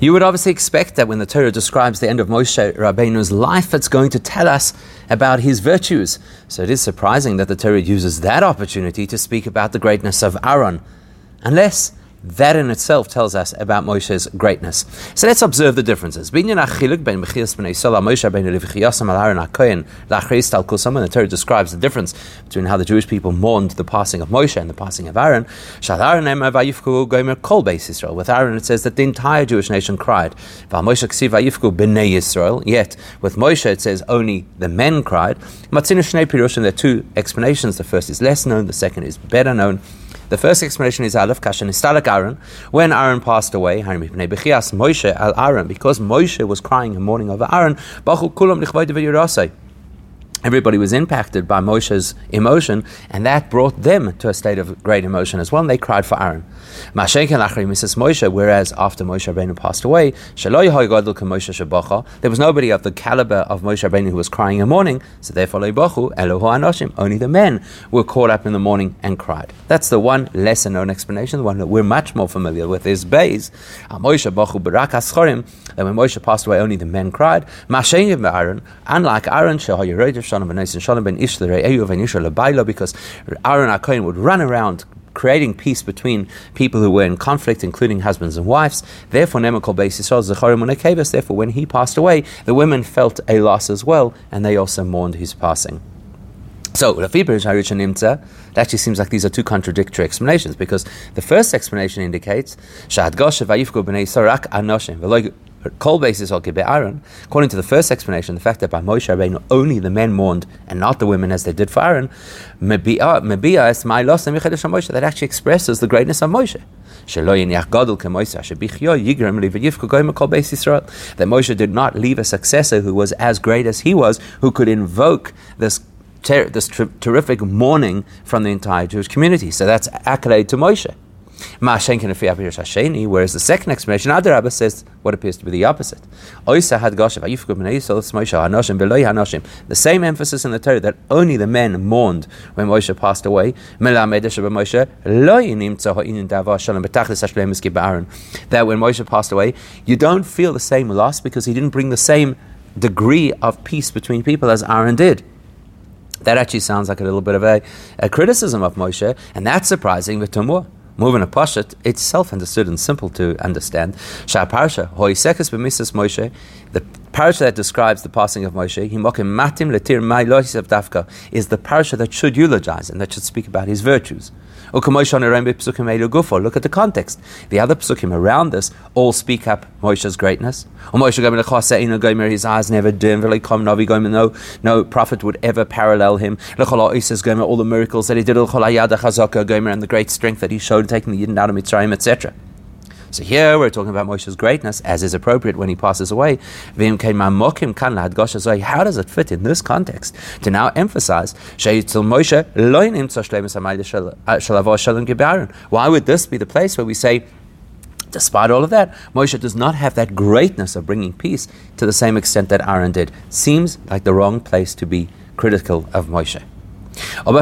You would obviously expect that when the Torah describes the end of Moshe Rabbeinu's life, it's going to tell us about his virtues. So it is surprising that the Torah uses that opportunity to speak about the greatness of Aaron, unless that in itself tells us about Moshe's greatness. So let's observe the differences. When the Torah describes the difference between how the Jewish people mourned the passing of Moshe and the passing of Aaron, with Aaron it says that the entire Jewish nation cried. Yet with Moshe it says only the men cried. There are two explanations. The first is less known, the second is better known. The first explanation is Aleph Kashan Istalak Aaron. When Aaron passed away, Moshe al Aaron, because Moshe was crying and mourning over Aaron, Everybody was impacted by Moshe's emotion, and that brought them to a state of great emotion as well, and they cried for Aaron. Moshe, whereas after Moshe Rabbeinu passed away, there was nobody of the caliber of Moshe Rabbeinu who was crying in mourning, so therefore only the men were caught up in the morning and cried. That's the one lesser known explanation, the one that we're much more familiar with is Beis. Ah, Moshe that when Moshe passed away, only the men cried. Unlike Aaron, because Aaron Akoin would run around creating peace between people who were in conflict, including husbands and wives. Therefore, Nemakol Beis Therefore, when he passed away, the women felt a loss as well, and they also mourned his passing. So, it actually seems like these are two contradictory explanations because the first explanation indicates But kol basis Aaron. According to the first explanation, the fact that by Moshe Rabbeinu only the men mourned and not the women as they did for Aaron, that actually expresses the greatness of Moshe. That Moshe did not leave a successor who was as great as he was, who could invoke this ter- this ter- terrific mourning from the entire Jewish community. So that's accolade to Moshe. Whereas the second explanation, Adarabba says what appears to be the opposite. The same emphasis in the Torah that only the men mourned when Moshe passed away. That when Moshe passed away, you don't feel the same loss because he didn't bring the same degree of peace between people as Aaron did. That actually sounds like a little bit of a, a criticism of Moshe, and that's surprising with Tumur. Moving a pashat, it's self-understood and simple to understand. Shah parsha, b'misas Moshe, the parsha that describes the passing of Moshe, himokim matim letir of dafka, is the parsha that should eulogize and that should speak about his virtues. Look at the context. The other psukim around this all speak up Moshe's greatness. His eyes never dim. No, no prophet would ever parallel him. All the miracles that he did, and the great strength that he showed taking the Yidden out of Mitzrayim, etc. So here we're talking about Moshe's greatness, as is appropriate when he passes away. How does it fit in this context to now emphasize Mayda uh, Shalavosh? Why would this be the place where we say, Despite all of that, Moshe does not have that greatness of bringing peace to the same extent that Aaron did. Seems like the wrong place to be critical of Moshe. When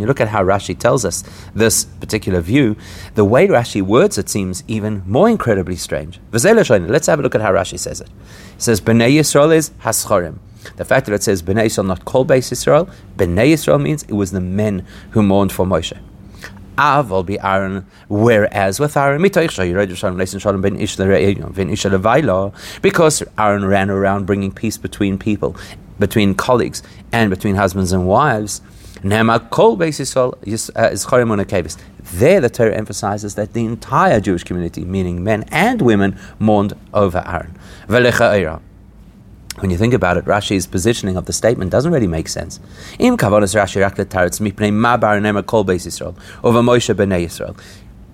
you look at how Rashi tells us this particular view, the way Rashi words it seems even more incredibly strange. Let's have a look at how Rashi says it. It says, Bnei Yisrael is haschorim. The fact that it says Bnei Yisrael, not Kol Beis Yisrael, Bnei Yisrael means it was the men who mourned for Moshe. Av will be Aaron, whereas with Aaron, because Aaron ran around bringing peace between people between colleagues and between husbands and wives. Uh, there, the Torah emphasizes that the entire Jewish community, meaning men and women, mourned over Aaron. When you think about it, Rashi's positioning of the statement doesn't really make sense.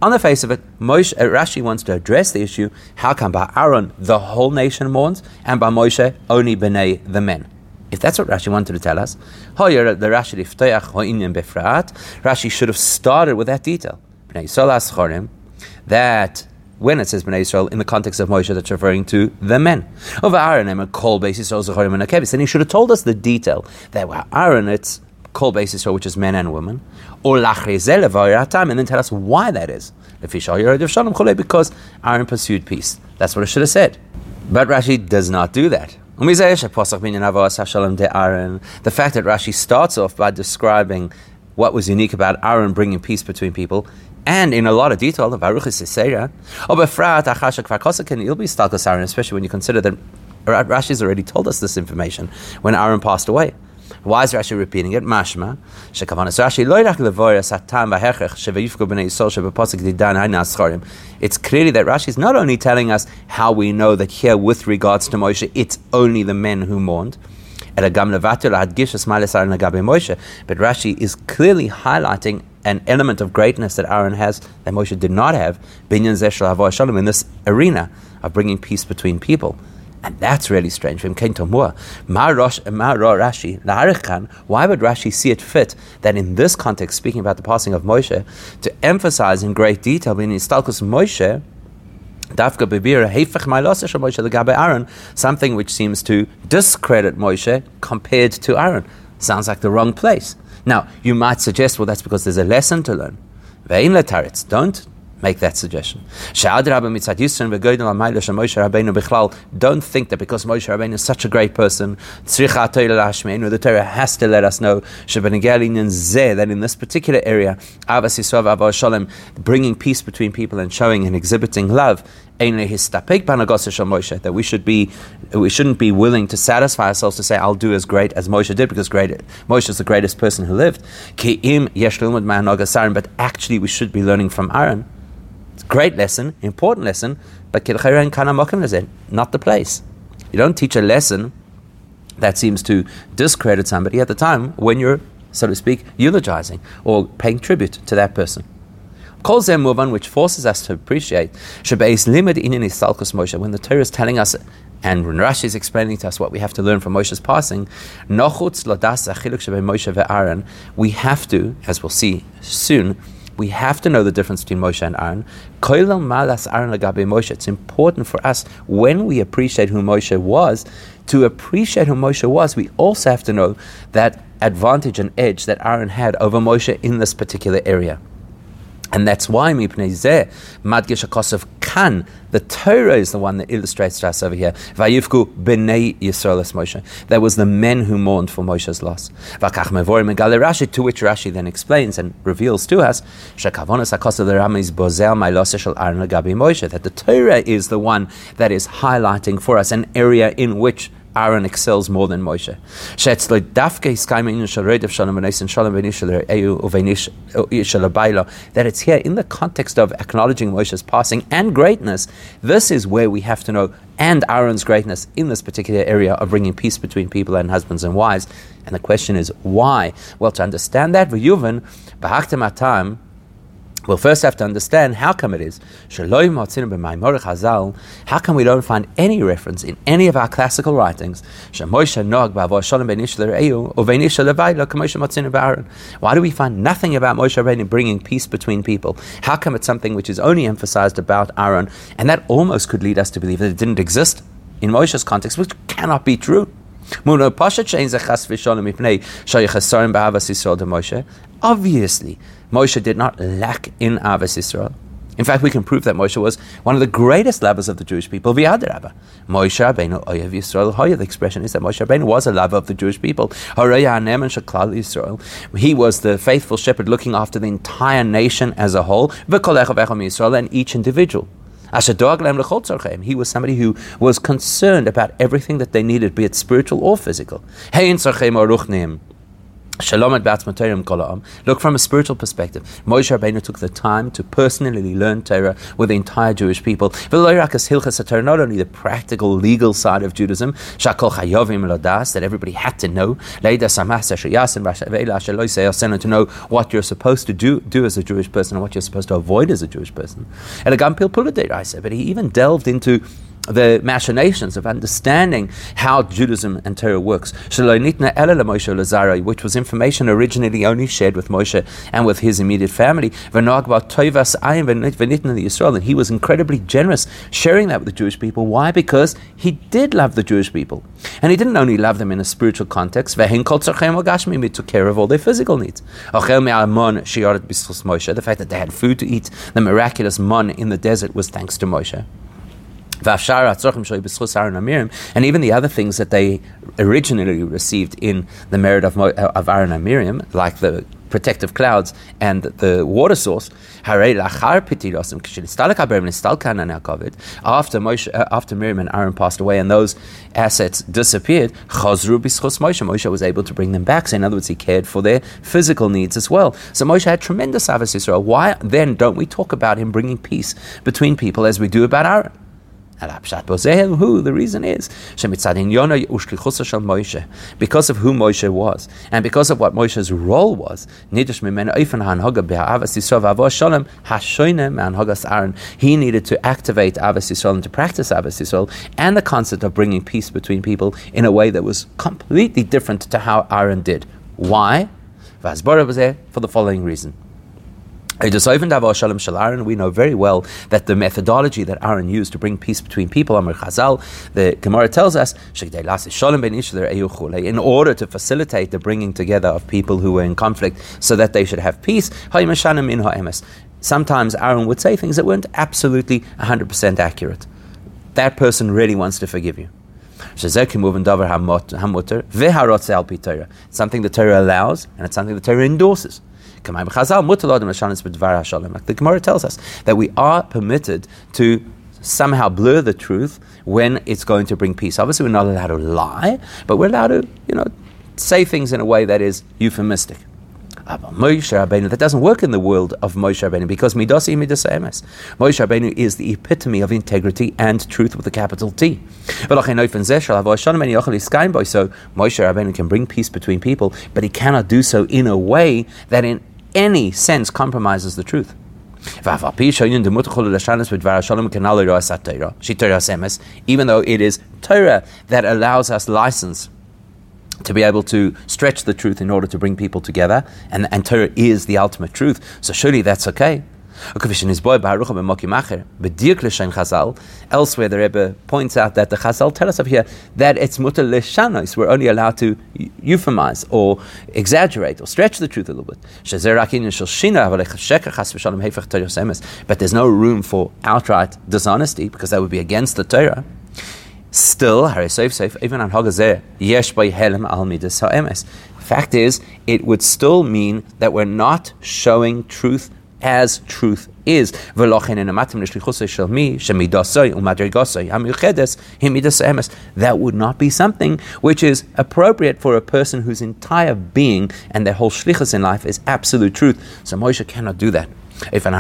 On the face of it, Moshe, uh, Rashi wants to address the issue how come by Aaron the whole nation mourns, and by Moshe only Bnei the men? If that's what Rashi wanted to tell us, Rashi should have started with that detail. That when it says Bnei Yisrael in the context of Moshe, that's referring to the men. Of Aaron, and call basis Then he should have told us the detail that were Aaron, it's call basis which is men and women, or and then tell us why that is. because Aaron pursued peace. That's what it should have said. But Rashi does not do that. The fact that Rashi starts off by describing what was unique about Aaron bringing peace between people, and in a lot of detail, the Baruch especially when you consider that Rashi's already told us this information when Aaron passed away. Why is Rashi repeating it? Mashma. Shekavanas Rashi lo rak satam v'hechech b'nei yisol shebepasik didan ha'nascharim. It's clearly that Rashi is not only telling us how we know that here, with regards to Moshe, it's only the men who mourned. But Rashi is clearly highlighting an element of greatness that Aaron has that Moshe did not have in this arena of bringing peace between people. And that's really strange. Why would Rashi see it fit that in this context, speaking about the passing of Moshe, to emphasize in great detail in Istalkus Moshe, something which seems to discredit Moshe compared to Aaron. Sounds like the wrong place. Now, you might suggest, well, that's because there's a lesson to learn. Don't make that suggestion. Don't think that because Moshe Rabbeinu is such a great person, the Torah has to let us know that in this particular area, bringing peace between people and showing and exhibiting love, that we should be, we shouldn't be willing to satisfy ourselves to say, "I'll do as great as Moshe did," because great, Moshe is the greatest person who lived. But actually, we should be learning from Aaron. Great lesson, important lesson, but not the place. You don't teach a lesson that seems to discredit somebody at the time when you're, so to speak, eulogizing or paying tribute to that person. Kol Muvan, which forces us to appreciate Shabbeis Limit in Salkus Moshe, when the Torah is telling us and when Rashi is explaining to us what we have to learn from Moshe's passing, we have to, as we'll see soon, we have to know the difference between Moshe and Aaron. Koilel malas Aaron lagabe Moshe. It's important for us when we appreciate who Moshe was, to appreciate who Moshe was, we also have to know that advantage and edge that Aaron had over Moshe in this particular area. And that's why Mipnei Zeh, Madgish Akosov Kan, the Torah is the one that illustrates to us over here. Vayivku b'nei Yisrael es Moshe. That was the men who mourned for Moshe's loss. Vakach mevorim megale Rashi, to which Rashi then explains and reveals to us, Shekavonas Akosov the Ramiz bozel ma'ilose shel Aaron Gabi Moshe, that the Torah is the one that is highlighting for us an area in which Aaron excels more than Moshe. Uh, uh, that it's here in the context of acknowledging Moshe's passing and greatness. This is where we have to know and Aaron's greatness in this particular area of bringing peace between people and husbands and wives. And the question is why? Well, to understand that, We'll first have to understand how come it is. How come we don't find any reference in any of our classical writings? Why do we find nothing about Moshe Rabbeinu bringing peace between people? How come it's something which is only emphasized about Aaron? And that almost could lead us to believe that it didn't exist in Moshe's context, which cannot be true. Obviously, Moshe did not lack in Avos Yisrael. In fact, we can prove that Moshe was one of the greatest lovers of the Jewish people, V'yadarabba. Moshe Rabbeinu Oyev Yisrael. The expression is that Moshe Rabbeinu was a lover of the Jewish people. Yisrael. He was the faithful shepherd looking after the entire nation as a whole, Yisrael, and each individual. He was somebody who was concerned about everything that they needed, be it spiritual or physical. Look from a spiritual perspective. Moshe Rabbeinu took the time to personally learn Torah with the entire Jewish people. Not only the practical, legal side of Judaism, that everybody had to know, to know what you're supposed to do, do as a Jewish person and what you're supposed to avoid as a Jewish person. But he even delved into the machinations of understanding how Judaism and Torah works. Which was information originally only shared with Moshe and with his immediate family. And he was incredibly generous sharing that with the Jewish people. Why? Because he did love the Jewish people. And he didn't only love them in a spiritual context, he took care of all their physical needs. The fact that they had food to eat, the miraculous man in the desert was thanks to Moshe. And even the other things that they originally received in the merit of, of Aaron and Miriam, like the protective clouds and the water source. After Moshe, uh, after Miriam and Aaron passed away and those assets disappeared, Moshe was able to bring them back. So in other words, he cared for their physical needs as well. So Moshe had tremendous Avos Israel. Why then don't we talk about him bringing peace between people as we do about Aaron? Who? The reason is because of who Moshe was, and because of what Moshe's role was. He needed to activate Avas Yisrael and to practice Avas Yisrael, and the concept of bringing peace between people in a way that was completely different to how Aaron did. Why? For the following reason. We know very well that the methodology that Aaron used to bring peace between people, Amr Chazal, the Gemara tells us, in order to facilitate the bringing together of people who were in conflict so that they should have peace, sometimes Aaron would say things that weren't absolutely 100% accurate. That person really wants to forgive you. It's something the Torah allows, and it's something the Torah endorses. Like the Gemara tells us that we are permitted to somehow blur the truth when it's going to bring peace. Obviously, we're not allowed to lie, but we're allowed to, you know, say things in a way that is euphemistic. Moshe Rabbeinu, that doesn't work in the world of Moshe Rabbeinu because midasi. Moshe Rabbeinu is the epitome of integrity and truth with a capital T. So Moshe Rabbeinu can bring peace between people, but he cannot do so in a way that in any sense compromises the truth. Even though it is Torah that allows us license to be able to stretch the truth in order to bring people together, and, and Torah is the ultimate truth, so surely that's okay. Elsewhere, the Rebbe points out that the Chazal tell us up here that it's mutter leshanos. We're only allowed to euphemize or exaggerate or stretch the truth a little bit. But there's no room for outright dishonesty because that would be against the Torah. Still, even on Hagazeh, yesh al. Fact is, it would still mean that we're not showing truth as truth is. That would not be something which is appropriate for a person whose entire being and their whole shlichus in life is absolute truth. So Moshe cannot do that. If an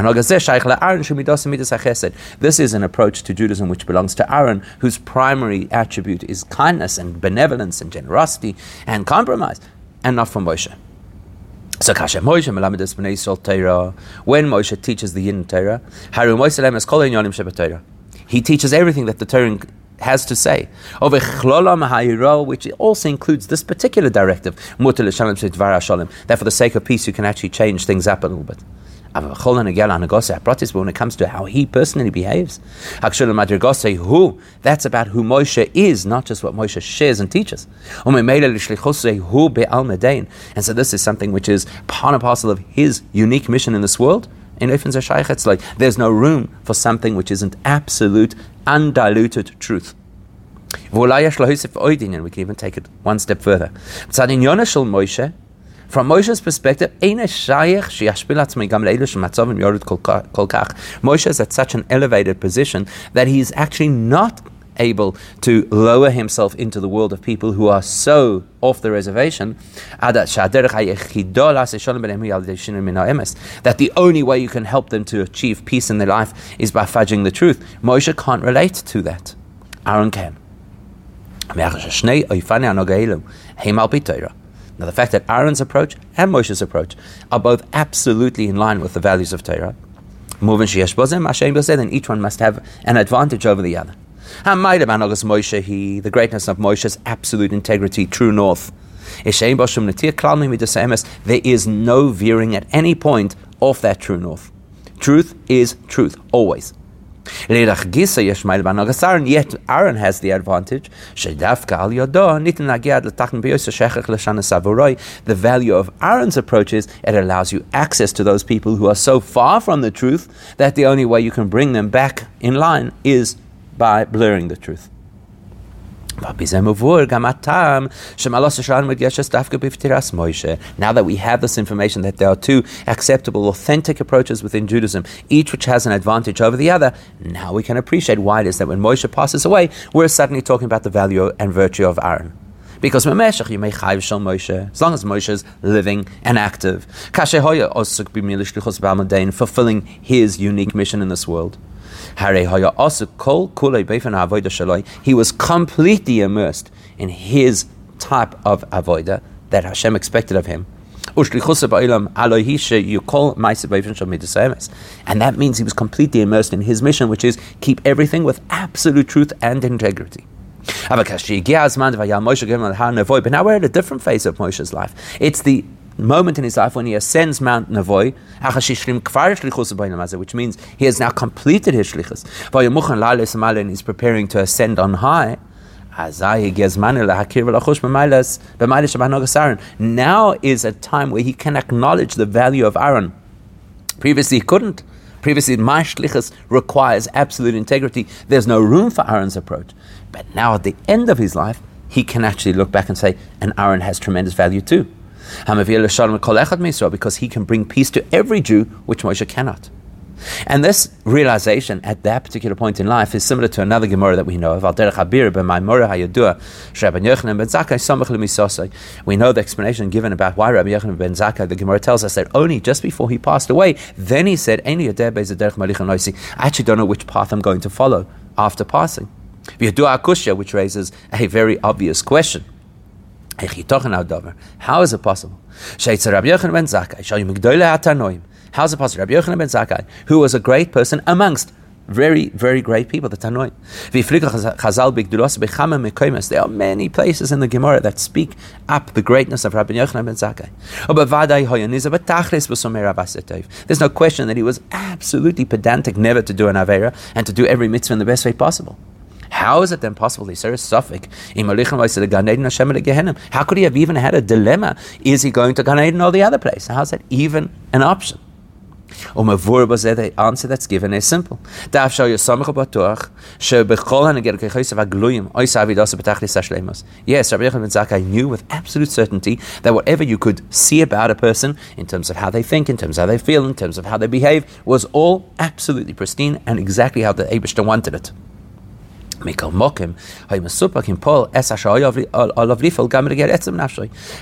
This is an approach to Judaism which belongs to Aaron, whose primary attribute is kindness and benevolence and generosity and compromise, and not from Moshe. So Kasha Moshe Melamed Bnei Yisrael Torah. When Moshe teaches the Yin Torah, Haru Moshe Lem Es Kol Inyanim Sheba Torah. He teaches everything that the Torah has to say. Which also includes this particular directive, that for the sake of peace you can actually change things up a little bit but when it comes to how he personally behaves, who that's about who Moshe is, not just what Moshe shares and teaches. And so this is something which is part and parcel of his unique mission in this world. In it's like there's no room for something which isn't absolute, undiluted truth. We can even take it one step further. From Moshe's perspective, Moshe is at such an elevated position that he is actually not able to lower himself into the world of people who are so off the reservation that the only way you can help them to achieve peace in their life is by fudging the truth. Moshe can't relate to that. Aaron can. Now, the fact that Aaron's approach and Moshe's approach are both absolutely in line with the values of Torah, then each one must have an advantage over the other. Moshe, he, the greatness of Moshe's absolute integrity, true north. There is no veering at any point off that true north. Truth is truth, always. Yet Aaron has the advantage. The value of Aaron's approach is it allows you access to those people who are so far from the truth that the only way you can bring them back in line is by blurring the truth. Now that we have this information that there are two acceptable, authentic approaches within Judaism, each which has an advantage over the other, now we can appreciate why it is that when Moshe passes away, we're suddenly talking about the value and virtue of Aaron. Because you may Moshe, as long as Moshe is living and active, fulfilling his unique mission in this world. He was completely immersed in his type of avoida that Hashem expected of him. And that means he was completely immersed in his mission, which is keep everything with absolute truth and integrity. But now we're at a different phase of Moshe's life. It's the moment in his life when he ascends Mount Navoi, which means he has now completed his shlichus. And he's preparing to ascend on high. Now is a time where he can acknowledge the value of Aaron. Previously, he couldn't. Previously, my shlichus requires absolute integrity. There's no room for Aaron's approach. But now, at the end of his life, he can actually look back and say, and Aaron has tremendous value too because he can bring peace to every Jew, which Moshe cannot. And this realization at that particular point in life is similar to another Gemara that we know of. We know the explanation given about why Rabbi Yochanan ben Zakkai, the Gemara tells us that only just before he passed away, then he said, I actually don't know which path I'm going to follow after passing. Which raises a very obvious question. How is it possible? How is it possible? Rabbi Yochanan ben Zakkai, who was a great person amongst very, very great people, the Tanoim. There are many places in the Gemara that speak up the greatness of Rabbi Yochanan ben Zakkai. There's no question that he was absolutely pedantic never to do an Avera and to do every mitzvah in the best way possible. How is it then possible? He says sofek. How could he have even had a dilemma? Is he going to Gan Eden or the other place? How is that even an option? Um, the answer that's given is simple. Yes, Rabbi Yochanan ben Zakkai knew with absolute certainty that whatever you could see about a person, in terms of how they think, in terms of how they feel, in terms of how they behave, was all absolutely pristine and exactly how the Abishter wanted it. Mikal Mokim, Haymasupak Paul,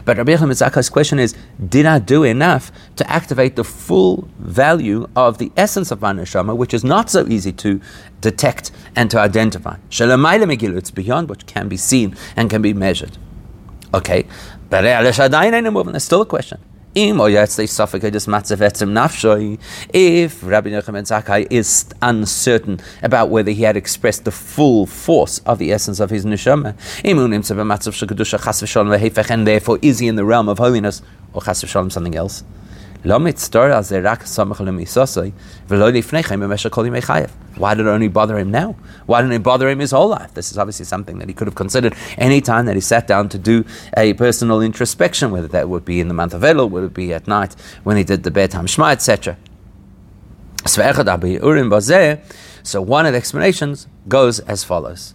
But Rabbi Yochanan question is, did I do enough to activate the full value of the essence of my which is not so easy to detect and to identify? It's beyond what can be seen and can be measured. Okay, but there's still a question. If Rabbi Yochanan Zakkai is uncertain about whether he had expressed the full force of the essence of his neshama, and therefore is he in the realm of holiness or something else? Why did it only bother him now? Why didn't it bother him his whole life? This is obviously something that he could have considered any time that he sat down to do a personal introspection, whether that would be in the month of Elul, would it be at night when he did the bedtime Shema, etc. So one of the explanations goes as follows.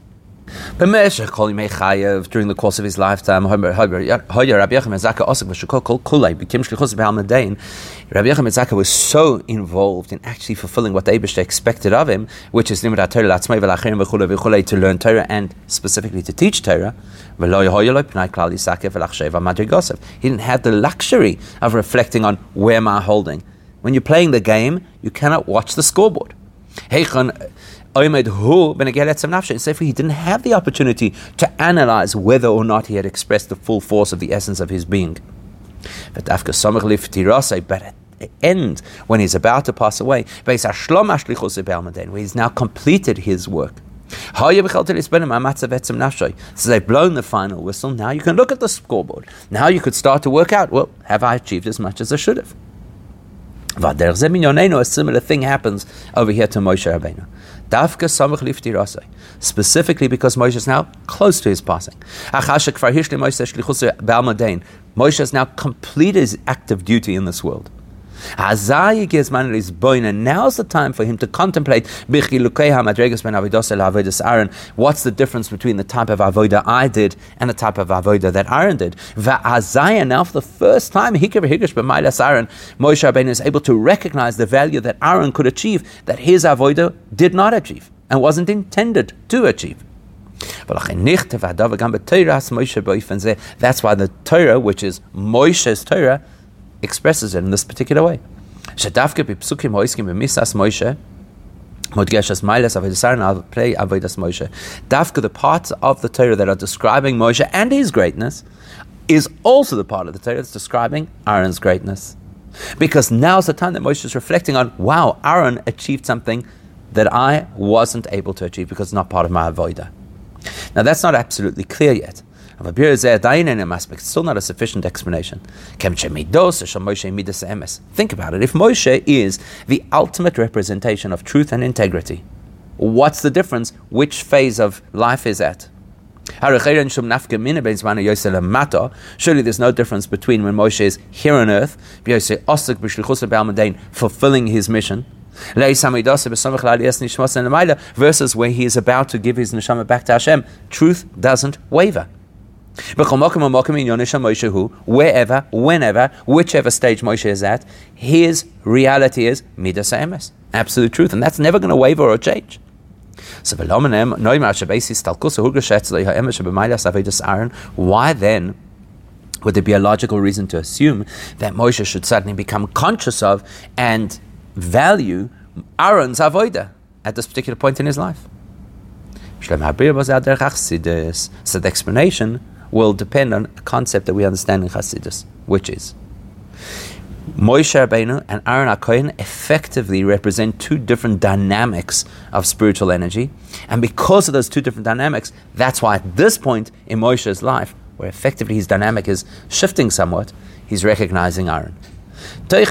During the course of his lifetime, Rabbi Yochanan Zakkai was so involved in actually fulfilling what the expected of him, which is to learn Torah and specifically to teach Torah. He didn't have the luxury of reflecting on where am I holding. When you're playing the game, you cannot watch the scoreboard. Omed Hu he didn't have the opportunity to analyze whether or not he had expressed the full force of the essence of his being. But at the end, when he's about to pass away, where he's now completed his work. So they've blown the final whistle. Now you can look at the scoreboard. Now you could start to work out, well, have I achieved as much as I should have? A similar thing happens over here to Moshe Rabbeinu. Specifically because Moshe is now close to his passing. Moshe has now completed his active duty in this world. Now's the time for him to contemplate what's the difference between the type of avodah I did and the type of avodah that Aaron did. Now, for the first time, Moshe Rabbeinu is able to recognize the value that Aaron could achieve that his avodah did not achieve and wasn't intended to achieve. That's why the Torah, which is Moshe's Torah, expresses it in this particular way. Dafka the parts of the Torah that are describing Moshe and his greatness is also the part of the Torah that's describing Aaron's greatness. Because now's the time that Moshe is reflecting on, wow, Aaron achieved something that I wasn't able to achieve because it's not part of my avodah. Now that's not absolutely clear yet. Still not a sufficient explanation. Think about it. If Moshe is the ultimate representation of truth and integrity, what's the difference? Which phase of life is at? Surely there's no difference between when Moshe is here on earth, fulfilling his mission, versus where he is about to give his neshama back to Hashem. Truth doesn't waver. Wherever, whenever, whichever stage Moshe is at, his reality is midas emes, absolute truth, and that's never going to waver or change. So why then would there be a logical reason to assume that Moshe should suddenly become conscious of and value Aaron's avoida at this particular point in his life? So the explanation will depend on a concept that we understand in Chassidus, which is Moshe Rabbeinu and Aaron HaKohen effectively represent two different dynamics of spiritual energy. And because of those two different dynamics, that's why at this point in Moshe's life, where effectively his dynamic is shifting somewhat, he's recognizing Aaron. The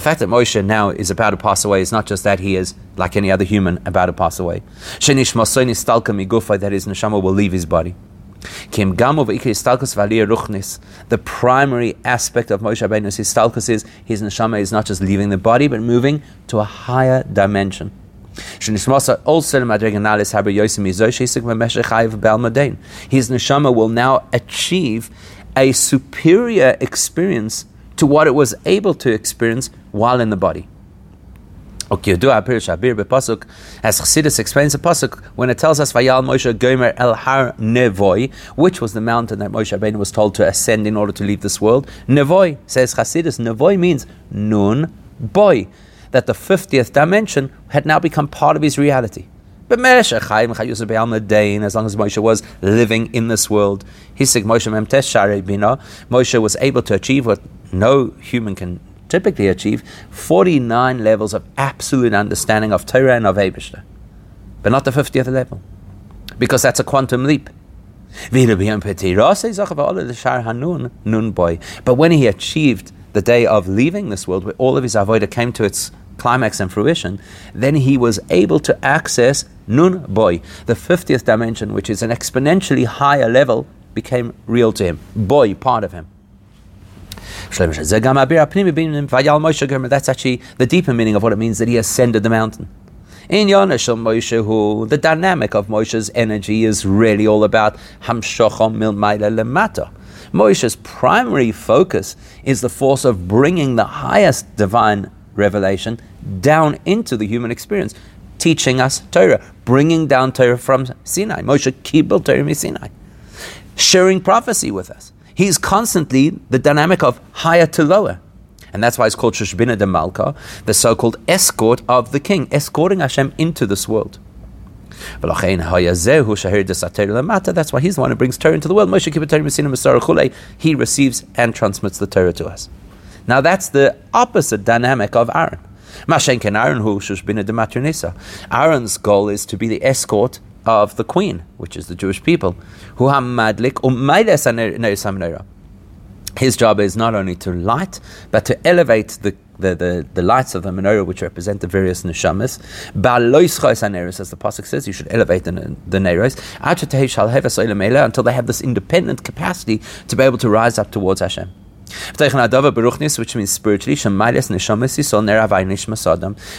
fact that Moshe now is about to pass away is not just that he is, like any other human, about to pass away. That his neshama will leave his body. The primary aspect of Moshe Rabbeinu's histalkus is his neshama is not just leaving the body, but moving to a higher dimension. His neshama will now achieve a superior experience to what it was able to experience while in the body. As Chassidus explains the pasuk when it tells us Vayal Moshe Gomer El Har Nevoi, which was the mountain that Moshe Rabbeinu was told to ascend in order to leave this world. Nevoi says Chassidus. Nevoi means Nun Boy, that the fiftieth dimension had now become part of his reality. But as long as Moshe was living in this world, Moshe was able to achieve what no human can typically achieve 49 levels of absolute understanding of Torah and of Abishta. But not the 50th level, because that's a quantum leap. But when he achieved the day of leaving this world, where all of his avodah came to its climax and fruition, then he was able to access Nun Boy, the 50th dimension, which is an exponentially higher level, became real to him. Boy, part of him. That's actually the deeper meaning of what it means that he ascended the mountain. In Yonashal Moshe, who the dynamic of Moshe's energy is really all about Hamshochom Milmaila Lemata. Moshe's primary focus is the force of bringing the highest divine revelation down into the human experience, teaching us Torah, bringing down Torah from Sinai. Moshe Kibbel Torah Sinai, sharing prophecy with us. He's constantly the dynamic of higher to lower. And that's why it's called Shushbina de Malka, the so called escort of the king, escorting Hashem into this world. That's why he's the one who brings Torah into the world. Moshe Kibbutz He receives and transmits the Torah to us. Now that's the opposite dynamic of Aaron. Mashenken Aaron hu shushbina de matronisa. Aaron's goal is to be the escort of the queen, which is the Jewish people. Hu hamadlik um umaides his job is not only to light, but to elevate the, the, the, the lights of the menorah, which represent the various neshamas. As the pasuk says, you should elevate the, the neros until they have this independent capacity to be able to rise up towards Hashem which means spiritually,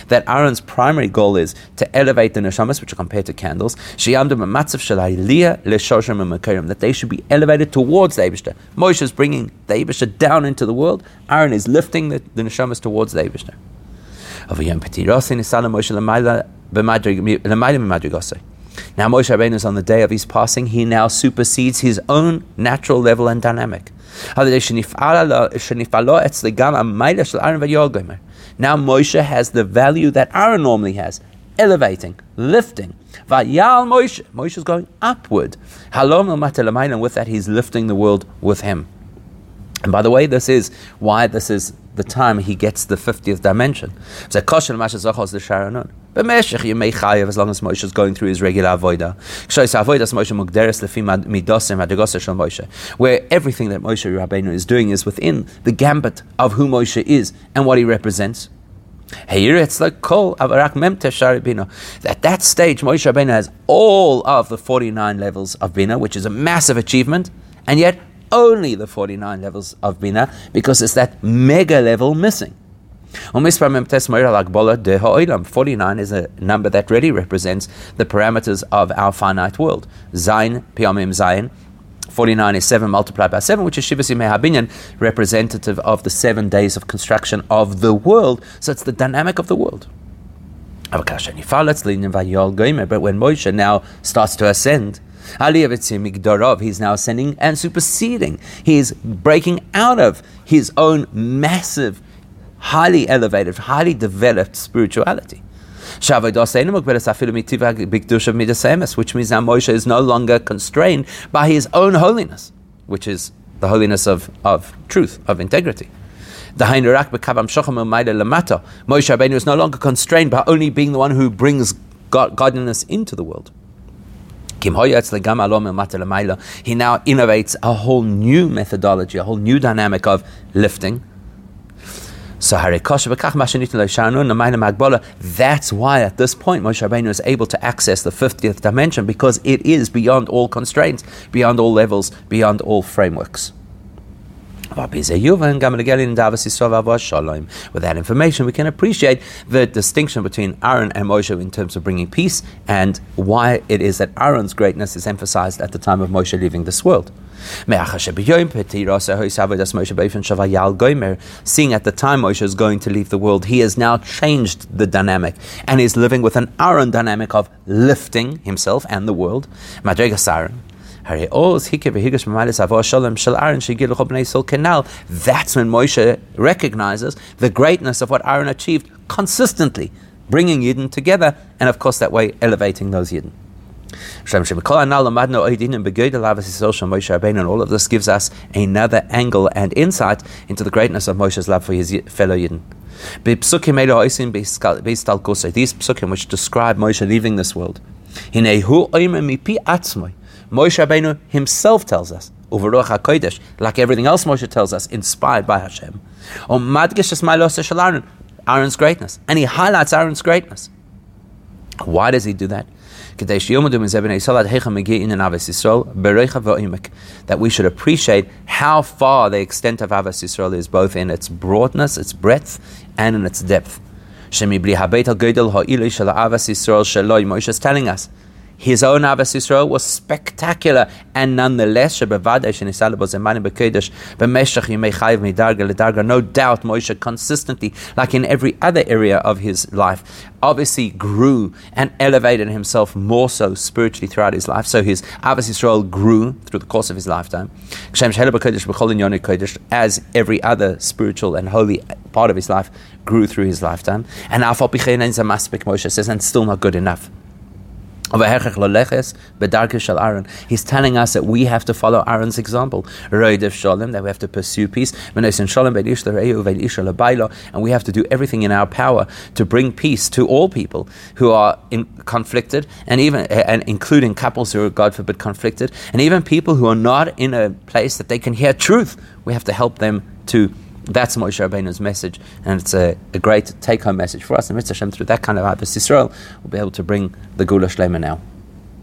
that Aaron's primary goal is to elevate the neshamas, which are compared to candles, that they should be elevated towards the Eibishter. Moshe is bringing the Eibishter down into the world, Aaron is lifting the, the neshamas towards the Eibishter. Now Moshe Rabbeinu is on the day of his passing, he now supersedes his own natural level and dynamic. Now Moshe has the value that Aaron normally has, elevating, lifting. Vayal Moshe, Moshe is going upward. And with that, he's lifting the world with him. And by the way, this is why this is the time he gets the 50th dimension. So as long as Moshe is going through his regular avodah. Where everything that Moshe Rabbeinu is doing is within the gambit of who Moshe is and what he represents. At that stage, Moshe Rabbeinu has all of the 49 levels of bina, which is a massive achievement, and yet only the 49 levels of bina because it's that mega level missing. 49 is a number that really represents the parameters of our finite world. Zain, Piyamim Zain. 49 is 7 multiplied by 7, which is Shivasi Mehabinyan, representative of the seven days of construction of the world. So it's the dynamic of the world. But when Moshe now starts to ascend, he's now ascending and superseding. He's breaking out of his own massive highly elevated, highly developed spirituality. Which means now Moshe is no longer constrained by his own holiness, which is the holiness of, of truth, of integrity. Moshe Rabbeinu is no longer constrained by only being the one who brings God, godliness into the world. He now innovates a whole new methodology, a whole new dynamic of lifting, so that's why at this point Moshe Rabbeinu is able to access the 50th dimension because it is beyond all constraints, beyond all levels, beyond all frameworks. With that information, we can appreciate the distinction between Aaron and Moshe in terms of bringing peace and why it is that Aaron's greatness is emphasized at the time of Moshe leaving this world. Seeing at the time Moshe is going to leave the world, he has now changed the dynamic and is living with an Aaron dynamic of lifting himself and the world. That's when Moshe recognizes the greatness of what Aaron achieved consistently, bringing Yidden together, and of course that way elevating those Yidden. And all of this gives us another angle and insight into the greatness of Moshe's love for his fellow Yidden. These psukim which describe Moshe leaving this world. Moshe Rabbeinu himself tells us, like everything else Moshe tells us, inspired by Hashem. Aaron's greatness. And he highlights Aaron's greatness. Why does he do that? that we should appreciate how far the extent of Avas Yisrael is, both in its broadness, its breadth, and in its depth. Moshe is telling us his own Avas Yisrael was spectacular, and nonetheless, no doubt Moshe consistently, like in every other area of his life, obviously grew and elevated himself more so spiritually throughout his life. So his Avas Yisrael grew through the course of his lifetime, as every other spiritual and holy part of his life grew through his lifetime. And Moshe says, and still not good enough. He's telling us that we have to follow Aaron's example. That we have to pursue peace. And we have to do everything in our power to bring peace to all people who are in, conflicted, and even and including couples who are, God forbid, conflicted, and even people who are not in a place that they can hear truth. We have to help them to that's Moshe Rabbeinu's message, and it's a, a great take-home message for us. And Mitzvah Hashem, through that kind of Abbas Yisrael, we'll be able to bring the Geula Shlema now.